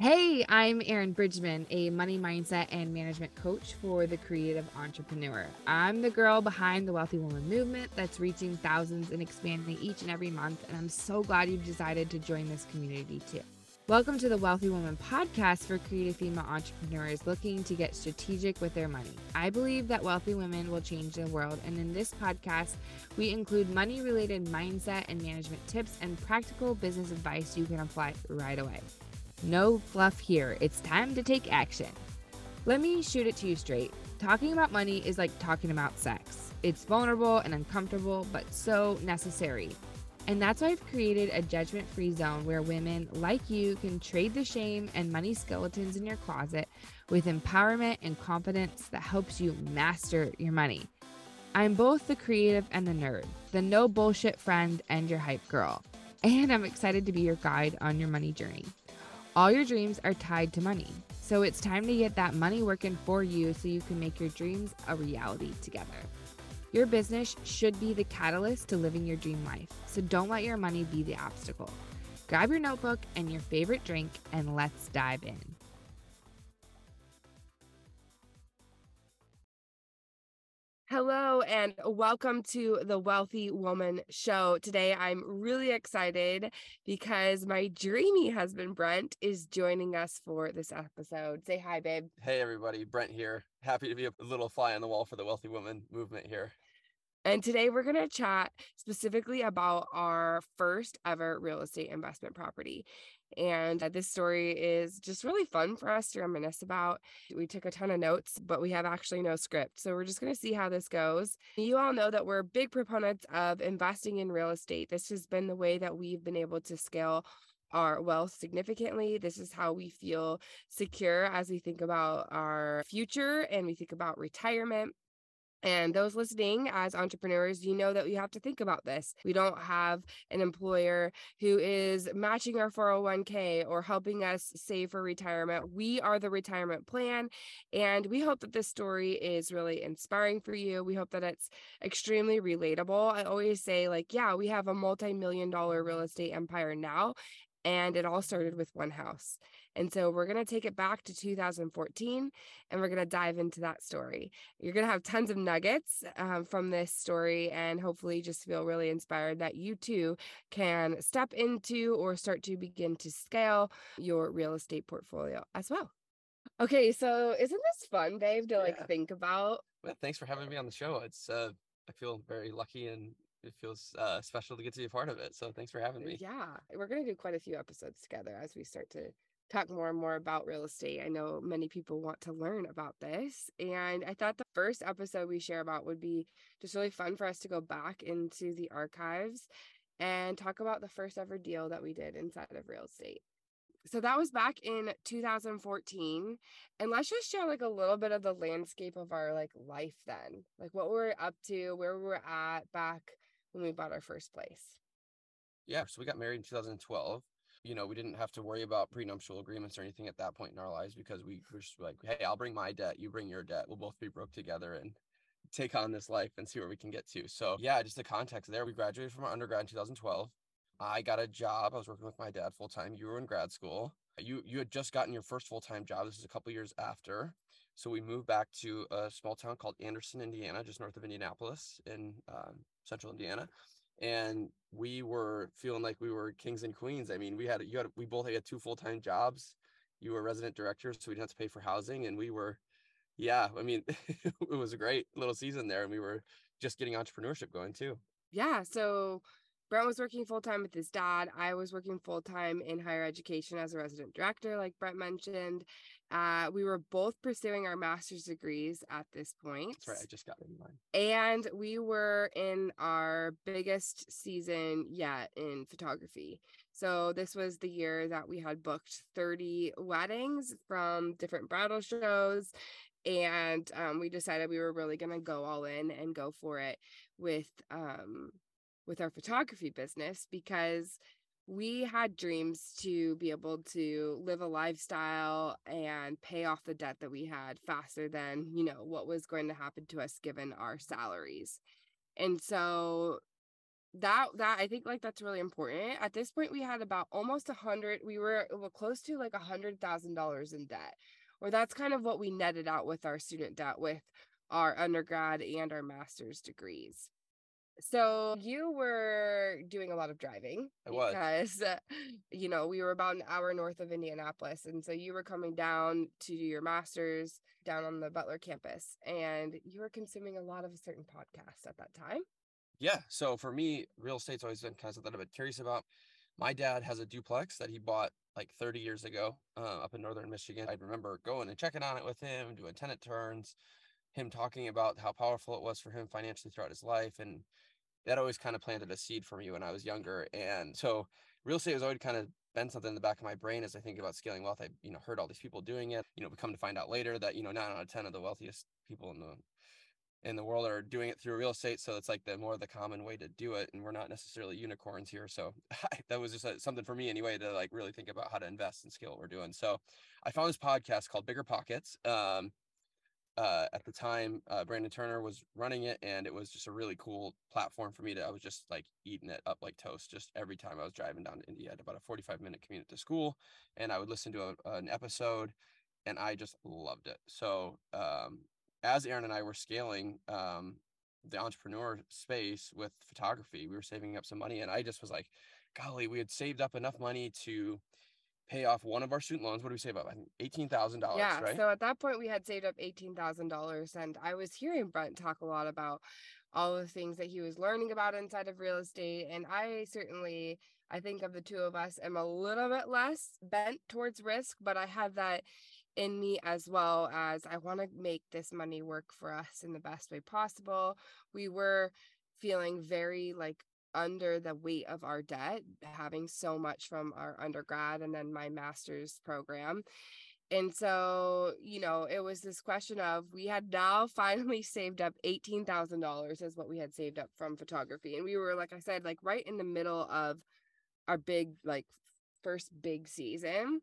Hey, I'm Erinn Bridgman, a money mindset and management coach for the creative entrepreneur. I'm the girl behind the Wealthy Woman movement that's reaching thousands and expanding each and every month, and I'm so glad you've decided to join this community too. Welcome to the Wealthy Woman podcast for creative female entrepreneurs looking to get strategic with their money. I believe that wealthy women will change the world, and in this podcast, we include money related mindset and management tips and practical business advice you can apply right away. No fluff here. It's time to take action. Let me shoot it to you straight. Talking about money is like talking about sex. It's vulnerable and uncomfortable, but so necessary. And that's why I've created a judgment free zone where women like you can trade the shame and money skeletons in your closet with empowerment and confidence that helps you master your money. I'm both the creative and the nerd, the no bullshit friend and your hype girl. And I'm excited to be your guide on your money journey. All your dreams are tied to money. So it's time to get that money working for you so you can make your dreams a reality together. Your business should be the catalyst to living your dream life. So don't let your money be the obstacle. Grab your notebook and your favorite drink and let's dive in. Hello, and welcome to the Wealthy Woman Show. Today, I'm really excited because my dreamy husband, Brent, is joining us for this episode. Say hi, babe. Hey, everybody. Brent here. Happy to be a little fly on the wall for the Wealthy Woman movement here. And today we're going to chat specifically about our first ever real estate investment property. And this story is just really fun for us to reminisce about. We took a ton of notes, but we have actually no script. So we're just going to see how this goes. You all know that we're big proponents of investing in real estate. This has been the way that we've been able to scale our wealth significantly. This is how we feel secure as we think about our future and we think about retirement. And those listening as entrepreneurs, you know that we have to think about this. We don't have an employer who is matching our 401k or helping us save for retirement. We are the retirement plan. And we hope that this story is really inspiring for you. We hope that it's extremely relatable. I always say, like, yeah, we have a multi million dollar real estate empire now. And it all started with one house. And so we're going to take it back to 2014 and we're going to dive into that story. You're going to have tons of nuggets um, from this story and hopefully just feel really inspired that you too can step into or start to begin to scale your real estate portfolio as well. Okay, so isn't this fun, babe, to like yeah. think about? Well, thanks for having me on the show. It's uh I feel very lucky and it feels uh, special to get to be a part of it. So thanks for having me. Yeah, we're going to do quite a few episodes together as we start to talk more and more about real estate. I know many people want to learn about this. And I thought the first episode we share about would be just really fun for us to go back into the archives and talk about the first ever deal that we did inside of real estate. So that was back in 2014. And let's just share like a little bit of the landscape of our like life then. Like what we're up to, where we were at back when we bought our first place. Yeah, so we got married in 2012 you know, we didn't have to worry about prenuptial agreements or anything at that point in our lives because we were just like, hey, I'll bring my debt, you bring your debt. We'll both be broke together and take on this life and see where we can get to. So, yeah, just the context there. We graduated from our undergrad in 2012. I got a job. I was working with my dad full time. You were in grad school. You you had just gotten your first full time job. This is a couple years after. So we moved back to a small town called Anderson, Indiana, just north of Indianapolis in um, central Indiana and we were feeling like we were kings and queens. I mean, we had you had we both had two full time jobs. You were resident director, so we didn't have to pay for housing, and we were, yeah. I mean, it was a great little season there, and we were just getting entrepreneurship going too. Yeah. So Brent was working full time with his dad. I was working full time in higher education as a resident director, like Brent mentioned. Uh, we were both pursuing our master's degrees at this point. That's right. I just got in mine. And we were in our biggest season yet in photography. So this was the year that we had booked 30 weddings from different bridal shows. And um, we decided we were really going to go all in and go for it with um, with our photography business because we had dreams to be able to live a lifestyle and pay off the debt that we had faster than you know what was going to happen to us given our salaries and so that that I think like that's really important. At this point, we had about almost a hundred. We were, we were close to like a hundred thousand dollars in debt, or that's kind of what we netted out with our student debt with our undergrad and our master's degrees. So you were doing a lot of driving I was. because uh, you know we were about an hour north of Indianapolis, and so you were coming down to do your master's down on the Butler campus, and you were consuming a lot of a certain podcast at that time. Yeah. So for me, real estate's always been kind of something I've been curious about. My dad has a duplex that he bought like 30 years ago uh, up in northern Michigan. I remember going and checking on it with him, doing tenant turns, him talking about how powerful it was for him financially throughout his life. And that always kind of planted a seed for me when I was younger. And so real estate has always kind of been something in the back of my brain as I think about scaling wealth. I, you know, heard all these people doing it. You know, we come to find out later that, you know, nine out of 10 of the wealthiest people in the in the world are doing it through real estate. So it's like the more the common way to do it. And we're not necessarily unicorns here. So that was just a, something for me anyway to like really think about how to invest and scale what we're doing. So I found this podcast called Bigger Pockets. Um, uh, at the time, uh, Brandon Turner was running it, and it was just a really cool platform for me to. I was just like eating it up like toast, just every time I was driving down to Indy. About a forty-five minute commute to school, and I would listen to a, an episode, and I just loved it. So um, as Erinn and I were scaling um, the entrepreneur space with photography, we were saving up some money, and I just was like, golly, we had saved up enough money to pay off one of our student loans. What do we save up? I think eighteen thousand dollars. Yeah. right? So at that point, we had saved up eighteen thousand dollars, and I was hearing Brent talk a lot about all the things that he was learning about inside of real estate, and I certainly, I think of the two of us, am a little bit less bent towards risk, but I have that in me as well as I want to make this money work for us in the best way possible. We were feeling very like under the weight of our debt, having so much from our undergrad and then my master's program. And so, you know, it was this question of we had now finally saved up $18,000 is what we had saved up from photography. And we were, like I said, like right in the middle of our big, like first big season.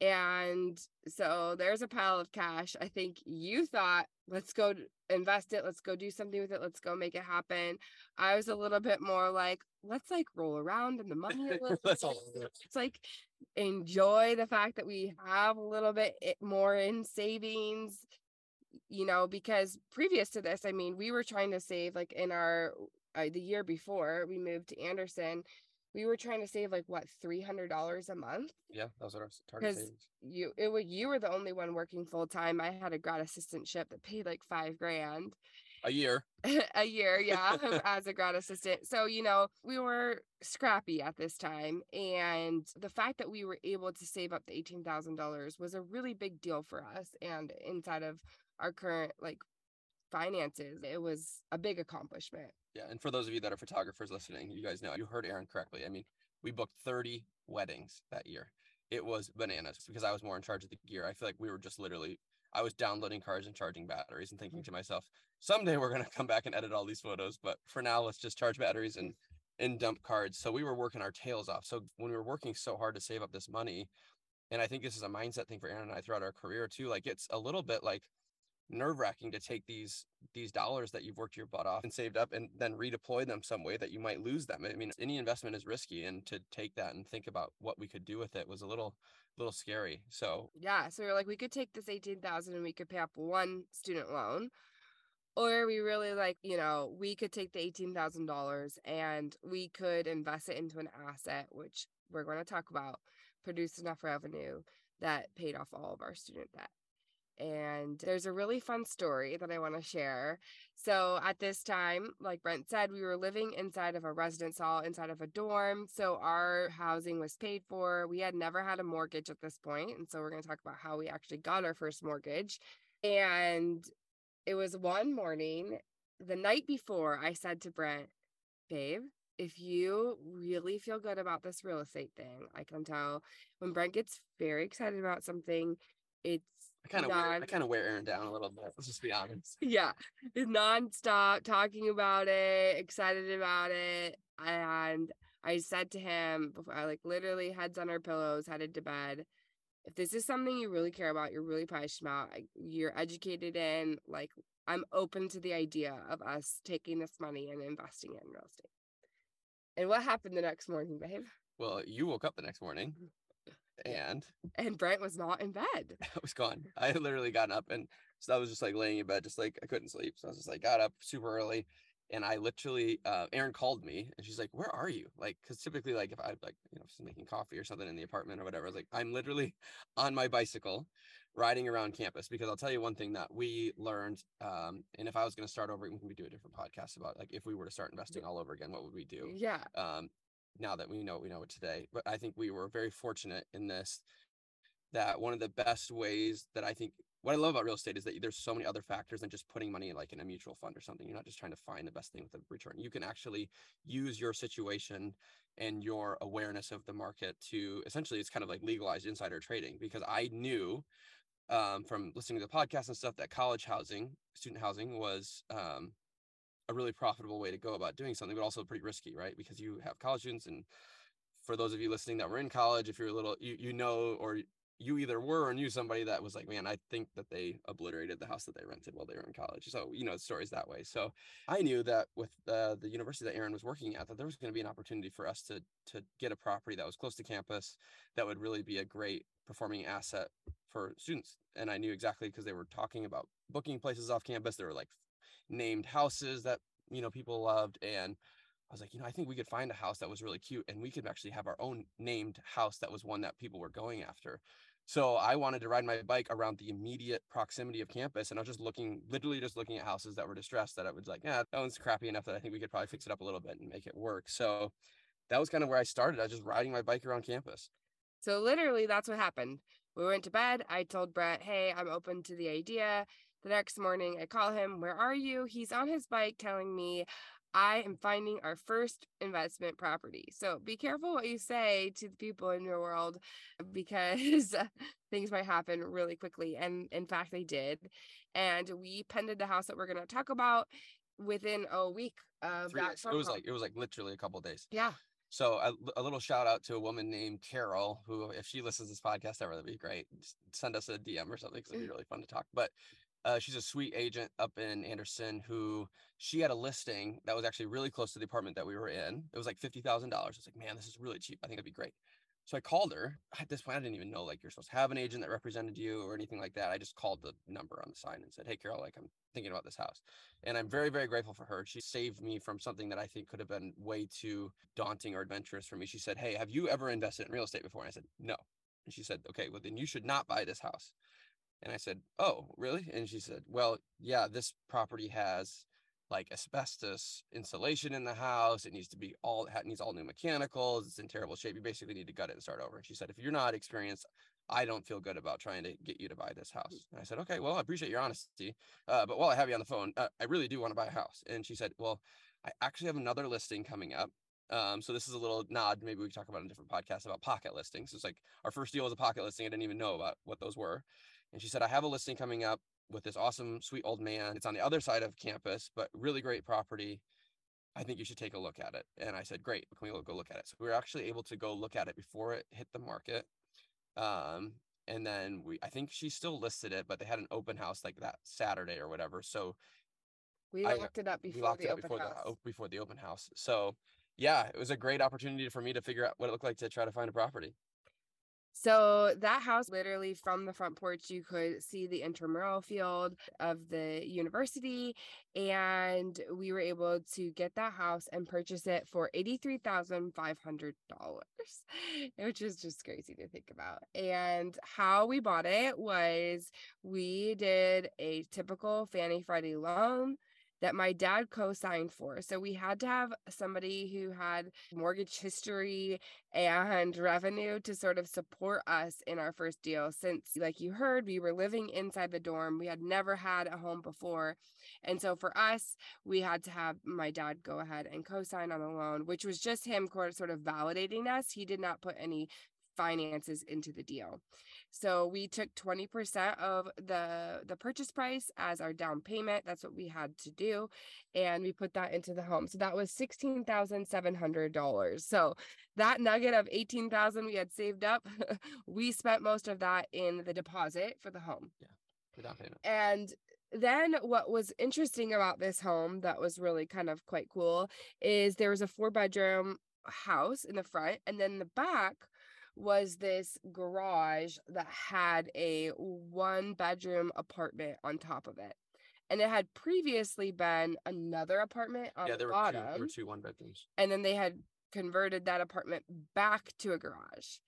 And so there's a pile of cash. I think you thought, let's go invest it. Let's go do something with it. Let's go make it happen. I was a little bit more like, let's like roll around in the money a little Let's bit. all do it. It's like enjoy the fact that we have a little bit more in savings, you know, because previous to this, I mean, we were trying to save like in our uh, the year before we moved to Anderson, we were trying to save like what three hundred dollars a month Yeah, that was our target savings. you it was you were the only one working full time. I had a grad assistantship that paid like five grand A year. a year, yeah, as a grad assistant. So, you know, we were scrappy at this time. And the fact that we were able to save up the $18,000 was a really big deal for us. And inside of our current like finances, it was a big accomplishment. Yeah, and for those of you that are photographers listening, you guys know you heard Erinn correctly. I mean, we booked 30 weddings that year. It was bananas because I was more in charge of the gear. I feel like we were just literally I was downloading cars and charging batteries and thinking to mm-hmm. myself, someday we're gonna come back and edit all these photos, but for now let's just charge batteries and and dump cards. So we were working our tails off. So when we were working so hard to save up this money, and I think this is a mindset thing for Erinn and I throughout our career too, like it's a little bit like nerve wracking to take these these dollars that you've worked your butt off and saved up and then redeploy them some way that you might lose them. I mean, any investment is risky, and to take that and think about what we could do with it was a little little scary. So Yeah. So we are like, we could take this 18,000 and we could pay off one student loan. Or we really like, you know, we could take the $18,000 and we could invest it into an asset, which we're going to talk about, produce enough revenue that paid off all of our student debt. And there's a really fun story that I want to share. So at this time, like Brent said, we were living inside of a residence hall, inside of a dorm. So our housing was paid for. We had never had a mortgage at this point, And so we're going to talk about how we actually got our first mortgage. And it was one morning, the night before, I said to Brent, babe, if you really feel good about this real estate thing, I can tell when Brent gets very excited about something, it's I kind of wear, I kind of wear Erinn down a little bit. Let's just be honest. yeah, nonstop talking about it, excited about it. And I said to him before I like literally heads on our pillows, headed to bed. If this is something you really care about, you're really passionate about, you're educated in, like I'm open to the idea of us taking this money and investing it in real estate. And what happened the next morning, babe? Well, you woke up the next morning mm-hmm. And And Brent was not in bed. I was gone. I had literally gotten up and so I was just like laying in bed, just like I couldn't sleep. So I was just like got up super early and I literally uh Erinn called me and she's like, Where are you? Like, cause typically like if I like, you know, she's making coffee or something in the apartment or whatever, I was like, I'm literally on my bicycle riding around campus because I'll tell you one thing that we learned. Um, and if I was gonna start over, we can do a different podcast about like if we were to start investing all over again, what would we do? Yeah. um, now that we know what we know it today. But I think we were very fortunate in this that one of the best ways that I think what I love about real estate is that there's so many other factors than just putting money like in a mutual fund or something. You're not just trying to find the best thing with a return. You can actually use your situation and your awareness of the market to essentially it's kind of like legalized insider trading because I knew um, from listening to the podcast and stuff that college housing, student housing was um, a really profitable way to go about doing something, but also pretty risky, right? Because you have college students, and for those of you listening that were in college, if you're a little, you you know, or you either were or knew somebody that was like, man, I think that they obliterated the house that they rented while they were in college. So you know, stories that way. So I knew that with uh, the university that Erinn was working at, that there was going to be an opportunity for us to to get a property that was close to campus, that would really be a great performing asset for students. And I knew exactly because they were talking about booking places off campus. There were like named houses that you know people loved and i was like you know i think we could find a house that was really cute and we could actually have our own named house that was one that people were going after so i wanted to ride my bike around the immediate proximity of campus and i was just looking literally just looking at houses that were distressed that i was like yeah that one's crappy enough that i think we could probably fix it up a little bit and make it work so that was kind of where i started i was just riding my bike around campus So literally that's what happened. We went to bed. I told Brent, hey, I'm open to the idea. The next morning, I call him, where are you? He's on his bike telling me, I am finding our first investment property. So be careful what you say to the people in your world because things might happen really quickly. And in fact, they did. And we pended the house that we're going to talk about within a week of Three that. it was call. like it was like literally a couple days yeah. So a, a little shout out to a woman named Carol, who, if she listens to this podcast ever, that'd be great. Just send us a DM or something because it'd be mm. really fun to talk. But uh, she's a sweet agent up in Anderson who she had a listing that was actually really close to the apartment that we were in. It was like fifty thousand dollars. I was like, man, this is really cheap. I think it'd be great. So I called her. At this point, I didn't even know like you're supposed to have an agent that represented you or anything like that. I just called the number on the sign and said, "Hey, Carol, like I'm thinking about this house," and I'm very, very grateful for her. She saved me from something that I think could have been way too daunting or adventurous for me. She said, "Hey, have you ever invested in real estate before?" And I said, "No." And she said, "Okay, well then you should not buy this house." And I said, "Oh, really?" And she said, "Well, yeah, this property has." like asbestos insulation in the house. It needs to be all it needs all new mechanicals. It's in terrible shape. You basically need to gut it and start over. And she said, if you're not experienced, I don't feel good about trying to get you to buy this house. And I said, okay, well, I appreciate your honesty. Uh, but while I have you on the phone, uh, I really do want to buy a house. And she said, well, I actually have another listing coming up. Um, so this is a little nod. Maybe we can talk about a different podcast about pocket listings. It's like our first deal was a pocket listing. I didn't even know about what those were. And she said, I have a listing coming up with this awesome, sweet old man. It's on the other side of campus, but really great property. I think you should take a look at it. And I said, great, can we go look at it? So we were actually able to go look at it before it hit the market. Um, and then we, I think she still listed it, but they had an open house like that Saturday or whatever. So We I- locked it up we before locked the it up open before house. the before the open house. So yeah, it was a great opportunity for me to figure out what it looked like to try to find a property. So that house, literally from the front porch, you could see the intramural field of the university. And we were able to get that house and purchase it for $83,500, which is just crazy to think about. And how we bought it was we did a typical Fannie Freddie loan that my dad co-signed for. So we had to have somebody who had mortgage history and revenue to sort of support us in our first deal since like you heard we were living inside the dorm. We had never had a home before. And so for us we had to have my dad go ahead and co-sign on the loan which was just him sort of validating us. He did not put any finances into the deal so we took 20% of the the purchase price as our down payment that's what we had to do and we put that into the home so that was $16700 so that nugget of 18,000 we had saved up, we spent most of that in the deposit for the home. Yeah. The down payment. And then what was interesting about this home that was really kind of quite cool is there was a four bedroom house in the front, and then the back was this garage that had a one bedroom apartment on top of it. And it had previously been another apartment on yeah, the there were bottom. two. There were two one bedrooms. and then they had converted that apartment back to a garage.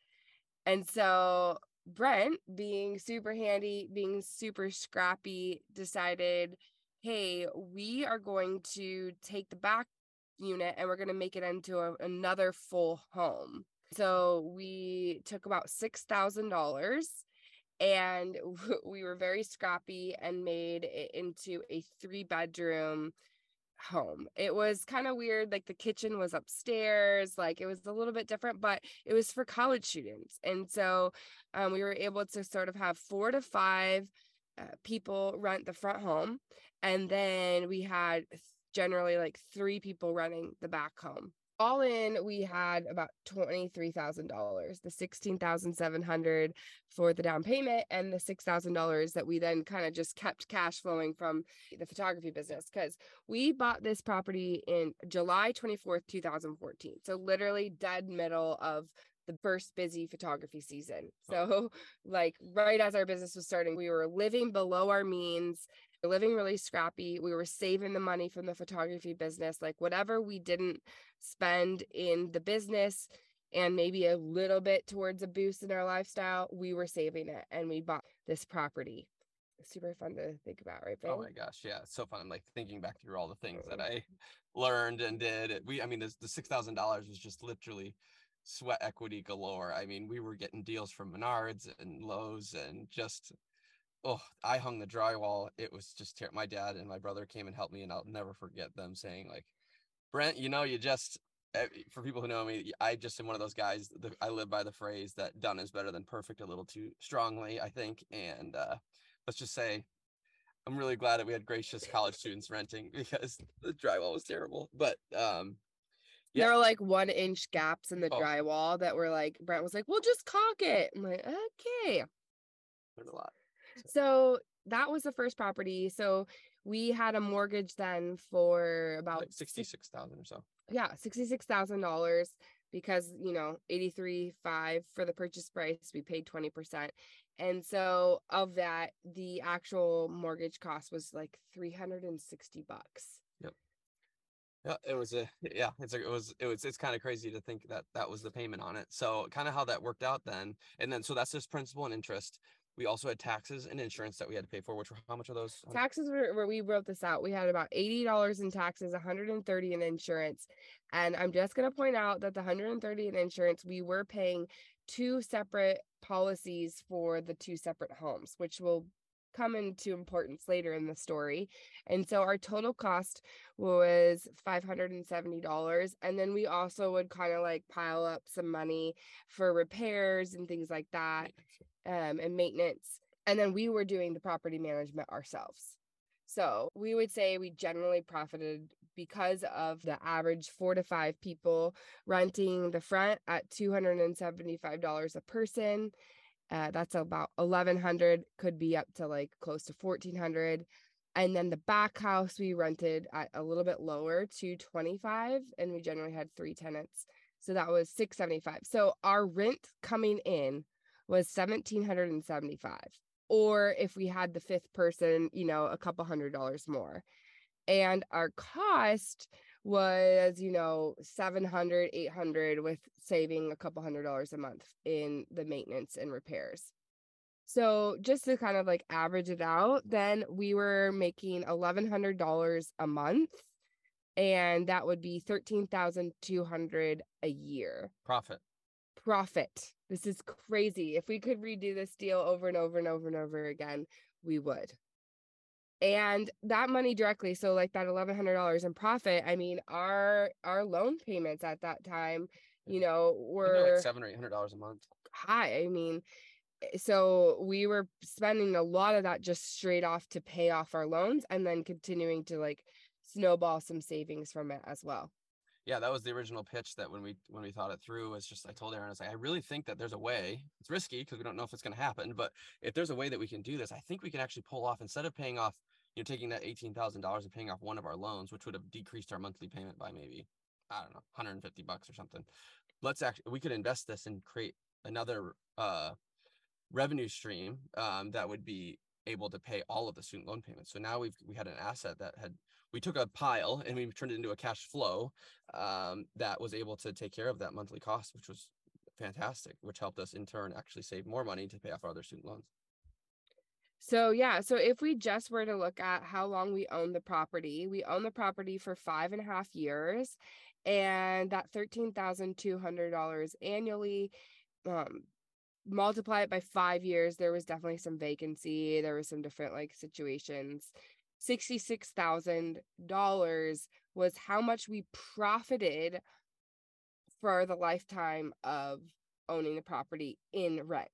And so Brent, being super handy, being super scrappy, decided, hey, we are going to take the back unit and we're going to make it into a, another full home. So we took about $6,000 and we were very scrappy and made it into a three bedroom home. It was kind of weird. Like the kitchen was upstairs, like it was a little bit different, but it was for college students. And so um, we were able to sort of have four to five uh, people rent the front home. And then we had generally like three people running the back home all in we had about $23,000 the 16,700 for the down payment and the $6,000 that we then kind of just kept cash flowing from the photography business cuz we bought this property in July 24th 2014 so literally dead middle of the first busy photography season. So, like, right as our business was starting, we were living below our means, living really scrappy. We were saving the money from the photography business, like, whatever we didn't spend in the business and maybe a little bit towards a boost in our lifestyle, we were saving it and we bought this property. Super fun to think about, right? Oh my gosh, yeah, it's so fun. I'm like thinking back through all the things that Mm. I learned and did. We, I mean, this, the six thousand dollars was just literally sweat equity galore. I mean, we were getting deals from Menards and Lowe's and just oh, I hung the drywall. It was just ter- my dad and my brother came and helped me, and I'll never forget them saying like, Brent, you know, you just eh, for people who know me, I just am one of those guys. That I live by the phrase that done is better than perfect a little too strongly, I think. And uh, let's just say I'm really glad that we had gracious college students renting because the drywall was terrible. But um, yeah. There were like one inch gaps in the Oh. drywall that were like, Brent was like, well, just caulk it. I'm like, okay. learned a lot. So that was the first property. So we had a mortgage then for about Like six- sixty-six thousand or so. yeah, sixty-six thousand dollars because you know, eighty-three five for the purchase price, we paid twenty percent. And so of that, the actual mortgage cost was like three hundred and sixty bucks. Yeah, it was a yeah, it's a, it was it was it's kind of crazy to think that that was the payment on it. So kind of how that worked out then, and then so that's just principal and interest. We also had taxes and insurance that we had to pay for. Which were how much are those? Taxes were where we wrote this out. We had about eighty dollars in taxes, one hundred and thirty in insurance, and I'm just gonna point out that the hundred and thirty in insurance, we were paying two separate policies for the two separate homes, which will come into importance later in the story. And so our total cost was $570. And then we also would kind of like pile up some money for repairs and things like that um, and maintenance. And then we were doing the property management ourselves. So we would say we generally profited because of the average four to five people renting the front at $275 a person. Uh, that's about 1100 could be up to like close to 1400 and then the back house we rented at a little bit lower to 25 and we generally had three tenants. So that was 675 so our rent coming in was 1775 or if we had the fifth person you know a couple hundred dollars more. And our cost was you know 700 800 with saving a couple hundred dollars a month in the maintenance and repairs. So just to kind of like average it out then we were making $1100 a month and that would be 13200 a year. Profit. profit. This is crazy. If we could redo this deal over and over and over and over again we would and that money directly so like that $1100 in profit i mean our our loan payments at that time you know I think they're were like seven or eight hundred dollars a month. high i mean eh, so we were spending a lot of that just straight off to pay off our loans and then continuing to like snowball some savings from it as well Yeah, that was the original pitch. That when we when we thought it through was just I told Erinn I was like I really think that there's a way. It's risky because we don't know if it's going to happen, but if there's a way that we can do this, I think we can actually pull off instead of paying off, you know, taking that eighteen thousand dollars and paying off one of our loans, which would have decreased our monthly payment by maybe I don't know, 150 bucks or something. Let's actually we could invest this and create another uh revenue stream um that would be able to pay all of the student loan payments. So now we've we had an asset that had we took a pile and we turned it into a cash flow um, that was able to take care of that monthly cost, which was fantastic, which helped us in turn actually save more money to pay off our other student loans. So yeah, so if we just were to look at how long we own the property, we own the property for five and a half years, and that thirteen thousand two hundred dollars annually, um, multiply it by five years. There was definitely some vacancy. There was some different like situations. Sixty-six thousand dollars was how much we profited for the lifetime of owning the property in rent.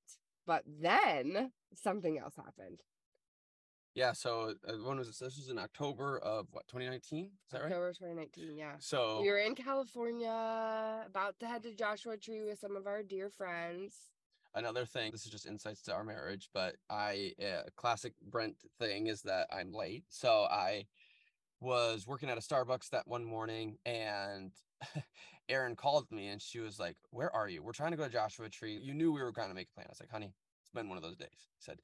But then something else happened. Yeah. So uh, when was this? This was in October of what 2019? Is that right? October 2019, yeah. So We were in California, about to head to Joshua Tree with some of our dear friends. Another thing this is just insights to our marriage but i uh, classic brent thing is that i'm late so i was working at a starbucks that one morning and erinn called me and she was like where are you? We're trying to go to joshua tree. You knew we were going to make a plan. I was like honey it's been one of those days. I said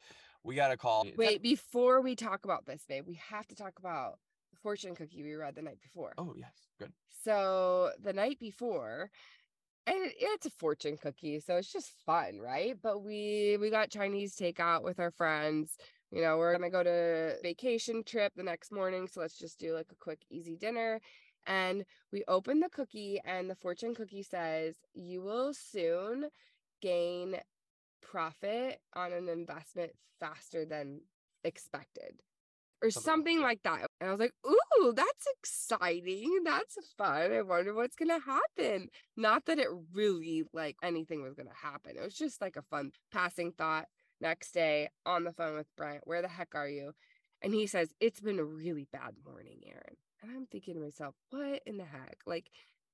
we got to call Wait, before we talk about this, babe, we have to talk about the fortune cookie we read the night before. oh yes. Good. So the night before, and it's a fortune cookie, so it's just fun, right? But we we got Chinese takeout with our friends. You know, we're gonna go to vacation trip the next morning, so let's just do like a quick easy dinner. And we open the cookie, and the fortune cookie says, "You will soon gain profit on an investment faster than expected." Or Something like that. And I was like, ooh, that's exciting. That's fun. I wonder what's going to happen. Not that it really like anything was going to happen. It was just like a fun passing thought. Next day on the phone with Brent, where the heck are you? And he says, it's been a really bad morning, Erinn. And I'm thinking to myself, what in the heck? Like,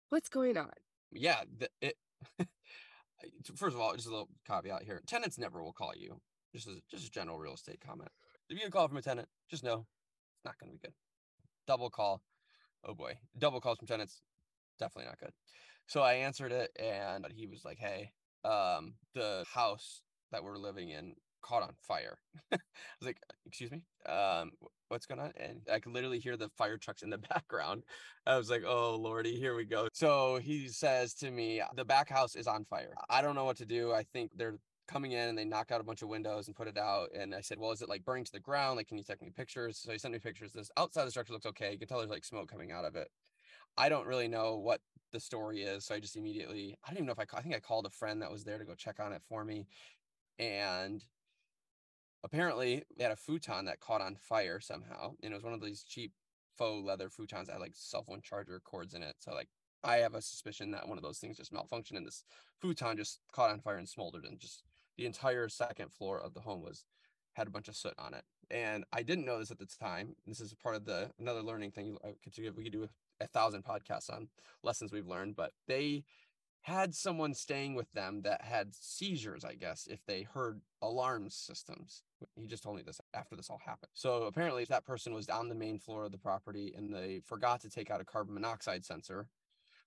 what's going on? yeah the, it first of all just a little caveat here tenants never will call you just as just a general real estate comment if you get a call from a tenant just know it's not going to be good. Double call. Oh boy. Double calls from tenants definitely not good. So i answered it and he was like hey um the house that we're living in caught on fire. I was like excuse me? Um what's going on? And i could literally hear the fire trucks in the background. I was like, oh lordy, here we go. So he says to me, the back house is on fire. I don't know what to do. I think they're coming in and they knock out a bunch of windows and put it out. And I said, well, is it like burning to the ground? Like, can you take me pictures? So he sent me pictures. This outside the structure looks okay. You can tell there's like smoke coming out of it. I don't really know what the story is. So I just immediately, I don't even know if I, I think I called a friend that was there to go check on it for me. And apparently they had a futon that caught on fire somehow. And it was one of these cheap faux leather futons that had like cell phone charger cords in it. So like I have a suspicion that one of those things just malfunctioned and this futon just caught on fire and smoldered and just the entire second floor of the home was had a bunch of soot on it. And I didn't know this at the time. This is part of the another learning thing. I could we could do a thousand podcasts on lessons we've learned, but they had someone staying with them that had seizures, I guess, if they heard alarm systems. He just told me this after this all happened. So apparently, that person was on the main floor of the property and they forgot to take out a carbon monoxide sensor,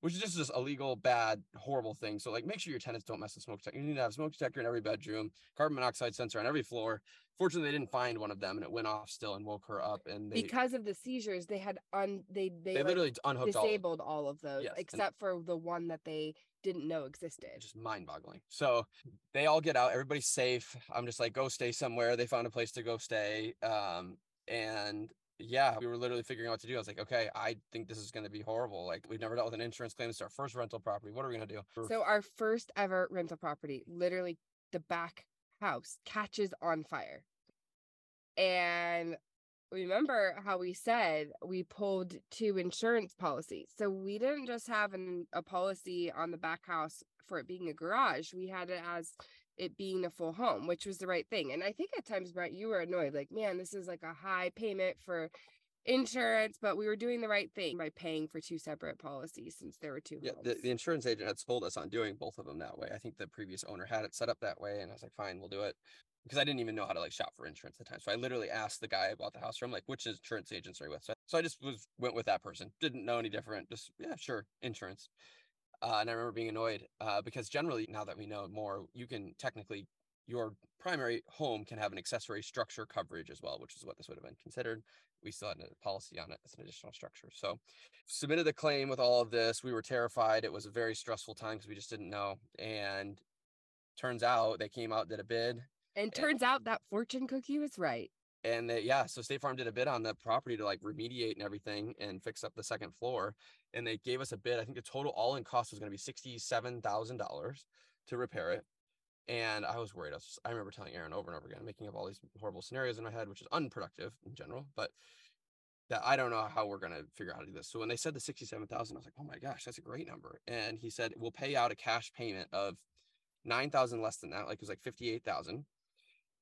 which is just this illegal, bad, horrible thing. So, like, make sure your tenants don't mess with smoke detector. You need to have smoke detector in every bedroom, carbon monoxide sensor on every floor. Fortunately, they didn't find one of them and it went off still and woke her up. And they, because of the seizures, they had un they they, they like, literally unhooked all of disabled all of those Yes, and- except for the one that they didn't know existed. just mind boggling. So they all get out, everybody's safe. I'm just like, go stay somewhere. They found a place to go stay. Um, and yeah, we were literally figuring out what to do. I was like, okay, I think this is going to be horrible. Like, we've never dealt with an insurance claim. It's our first rental property. What are we going to do? So our first ever rental property, literally the back house catches on fire. And remember how we said we pulled two insurance policies. So we didn't just have an, a policy on the back house for it being a garage. We had it as it being a full home, which was the right thing. And I think at times, Brent, you were annoyed, like, man, this is like a high payment for insurance, but we were doing the right thing by paying for two separate policies since there were two yeah, the, the insurance agent had told us on doing both of them that way. I think the previous owner had it set up that way. And I was like, fine, we'll do it. because I didn't even know how to like shop for insurance at the time. So I literally asked the guy about the house from like, which insurance agents are you with? So, so I just was went with that person. Didn't know any different. Just yeah, sure, insurance. Uh, and I remember being annoyed uh, because generally now that we know more, you can technically your primary home can have an accessory structure coverage as well, which is what this would have been considered. We still had a policy on it as an additional structure. So submitted the claim with all of this. We were terrified. It was a very stressful time because we just didn't know. And turns out they came out, did a bid. And turns out that fortune cookie was right. And they, yeah, so State Farm did a bid on the property to like remediate and everything and fix up the second floor. And they gave us a bid. I think the total all in cost was going to be $67,000 to repair it and I was worried. I, was, I remember telling Erinn over and over again, making up all these horrible scenarios in my head, which is unproductive in general. But that I don't know how we're gonna figure out how to do this. So when they said the sixty-seven thousand, I was like, oh my gosh, that's a great number. And he said we'll pay out a cash payment of nine thousand less than that, like it was like fifty-eight thousand.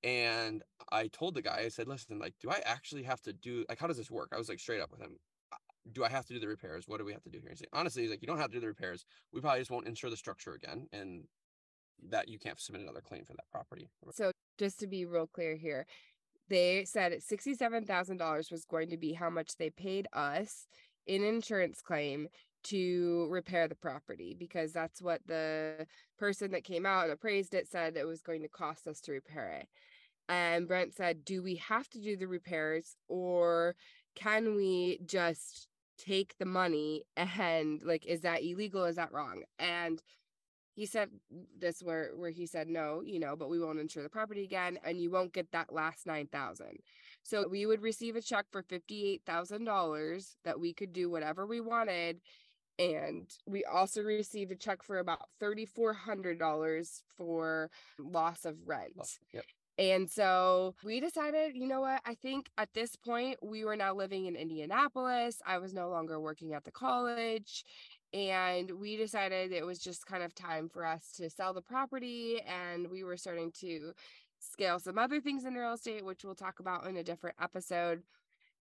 And I told the guy, I said, listen, like, do I actually have to do like how does this work? I was like straight up with him. Uh, do I have to do the repairs? What do we have to do here? He said, honestly, he's like, you don't have to do the repairs. We probably just won't insure the structure again. And that you can't submit another claim for that property. So just to be real clear here, they said $67,000 was going to be how much they paid us in insurance claim to repair the property because that's what the person that came out and appraised it said it was going to cost us to repair it. And Brent said, Do we have to do the repairs or can we just take the money and like, is that illegal? Is that wrong? And he said this where where he said no you know but we won't insure the property again and you won't get that last 9000 so we would receive a check for $58000 that we could do whatever we wanted and we also received a check for about $3400 for loss of oh, rent oh, yep. And so we decided, you know what? I think at this point, we were now living in Indianapolis. I was no longer working at the college and we decided it was just kind of time for us to sell the property and we were starting to scale some other things in real estate which we'll talk about in a different episode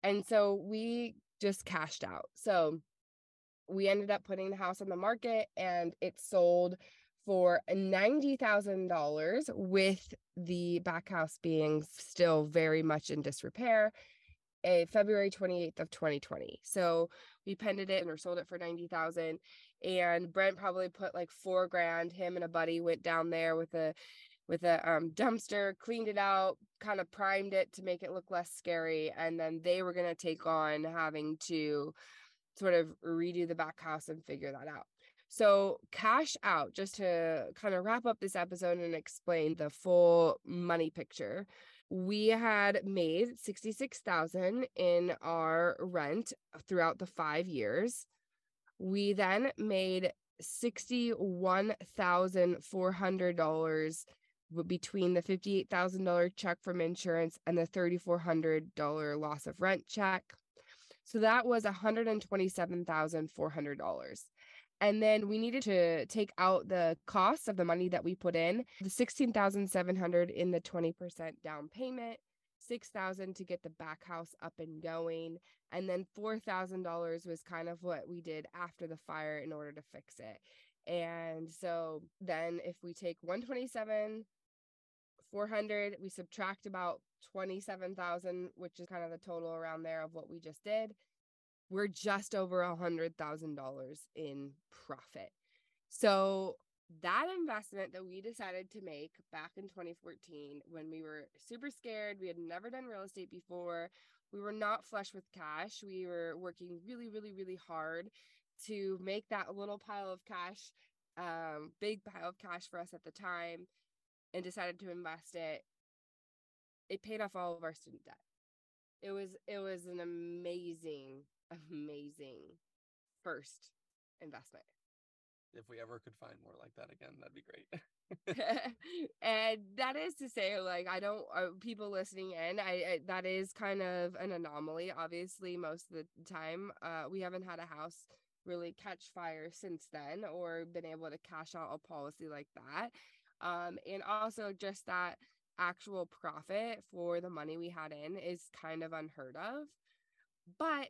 and so we just cashed out so we ended up putting the house on the market and it sold for $90,000 with the back house being still very much in disrepair a February 28th of 2020. So we pended it and sold it for 90,000 and Brent probably put like 4 grand him and a buddy went down there with a with a um, dumpster, cleaned it out, kind of primed it to make it look less scary and then they were going to take on having to sort of redo the back house and figure that out. So, cash out, just to kind of wrap up this episode and explain the full money picture we had made 66,000 in our rent throughout the 5 years. We then made $61,400 between the $58,000 check from insurance and the $3,400 loss of rent check. So that was $127,400. And then we needed to take out the cost of the money that we put in, the 16,700 in the 20% down payment, 6,000 to get the back house up and going, and then $4,000 was kind of what we did after the fire in order to fix it. And so then if we take 127 400, we subtract about 27,000, which is kind of the total around there of what we just did we're just over a hundred thousand dollars in profit. So that investment that we decided to make back in 2014 when we were super scared, we had never done real estate before, we were not flush with cash. We were working really, really, really hard to make that little pile of cash, um, big pile of cash for us at the time, and decided to invest it. It paid off all of our student debt. It was it was an amazing amazing first investment. If we ever could find more like that again, that'd be great. and that is to say like i don't uh, people listening in I, I, that is kind of an anomaly obviously most of the time uh we haven't had a house really catch fire since then or been able to cash out a policy like that um and also just that actual profit for the money we had in is kind of unheard of but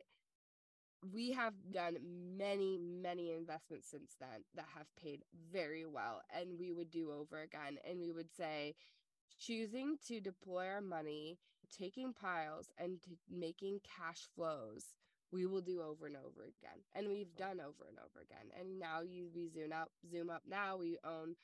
we have done many, many investments since then that have paid very well. And we would do over again. And we would say, choosing to deploy our money, taking piles and to making cash flows, we will do over and over again. And we've done over and over again. And now you we zoom up, zoom up now. We own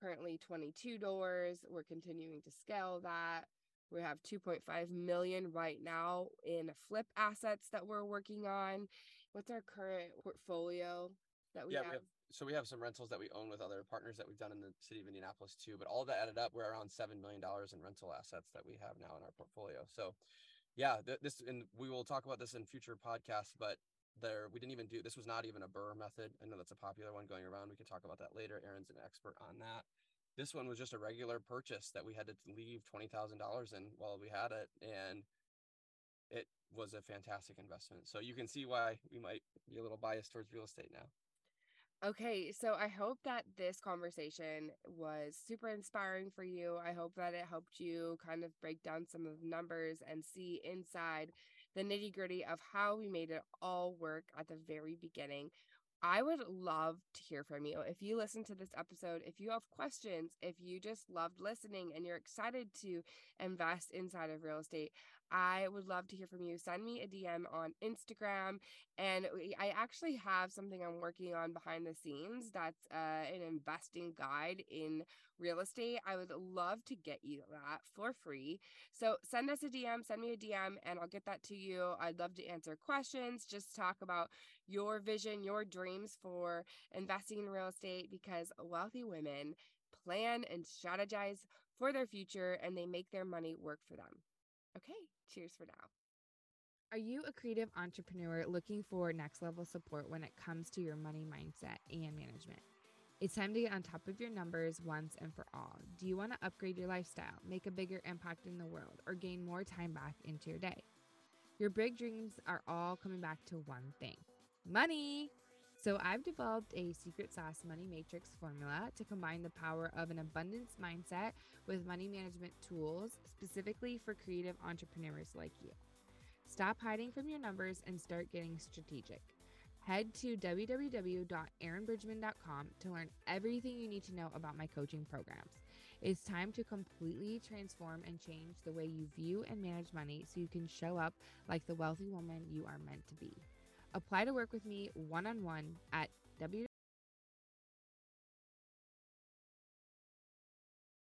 currently 22 doors. We're continuing to scale that. We have 2.5 million right now in flip assets that we're working on. What's our current portfolio that we yeah, have? we have so we have some rentals that we own with other partners that we've done in the city of Indianapolis too. But all that added up, we're around seven million dollars in rental assets that we have now in our portfolio. So, yeah, th- this and we will talk about this in future podcasts. But there, we didn't even do this was not even a BRRRR method. I know that's a popular one going around. We can talk about that later. Erinn's an expert on that. This one was just a regular purchase that we had to leave twenty thousand dollars in while we had it, and it was a fantastic investment. So you can see why we might be a little biased towards real estate now. Okay, so I hope that this conversation was super inspiring for you. I hope that it helped you kind of break down some of the numbers and see inside the nitty gritty of how we made it all work at the very beginning. I would love to hear from you. If you listen to this episode, if you have questions, if you just loved listening and you're excited to invest inside of real estate, I would love to hear from you. Send me a DM on Instagram. And I actually have something I'm working on behind the scenes that's uh, an investing guide in real estate. I would love to get you that for free. So send us a DM, send me a DM, and I'll get that to you. I'd love to answer questions, just talk about your vision, your dreams for investing in real estate because wealthy women plan and strategize for their future and they make their money work for them. Okay, cheers for now. Are you a creative entrepreneur looking for next level support when it comes to your money mindset and management? It's time to get on top of your numbers once and for all. Do you want to upgrade your lifestyle, make a bigger impact in the world, or gain more time back into your day? Your big dreams are all coming back to one thing money. So, I've developed a secret sauce money matrix formula to combine the power of an abundance mindset with money management tools specifically for creative entrepreneurs like you. Stop hiding from your numbers and start getting strategic. Head to www.erinnbridgman.com to learn everything you need to know about my coaching programs. It's time to completely transform and change the way you view and manage money so you can show up like the wealthy woman you are meant to be. Apply to work with me one on one at www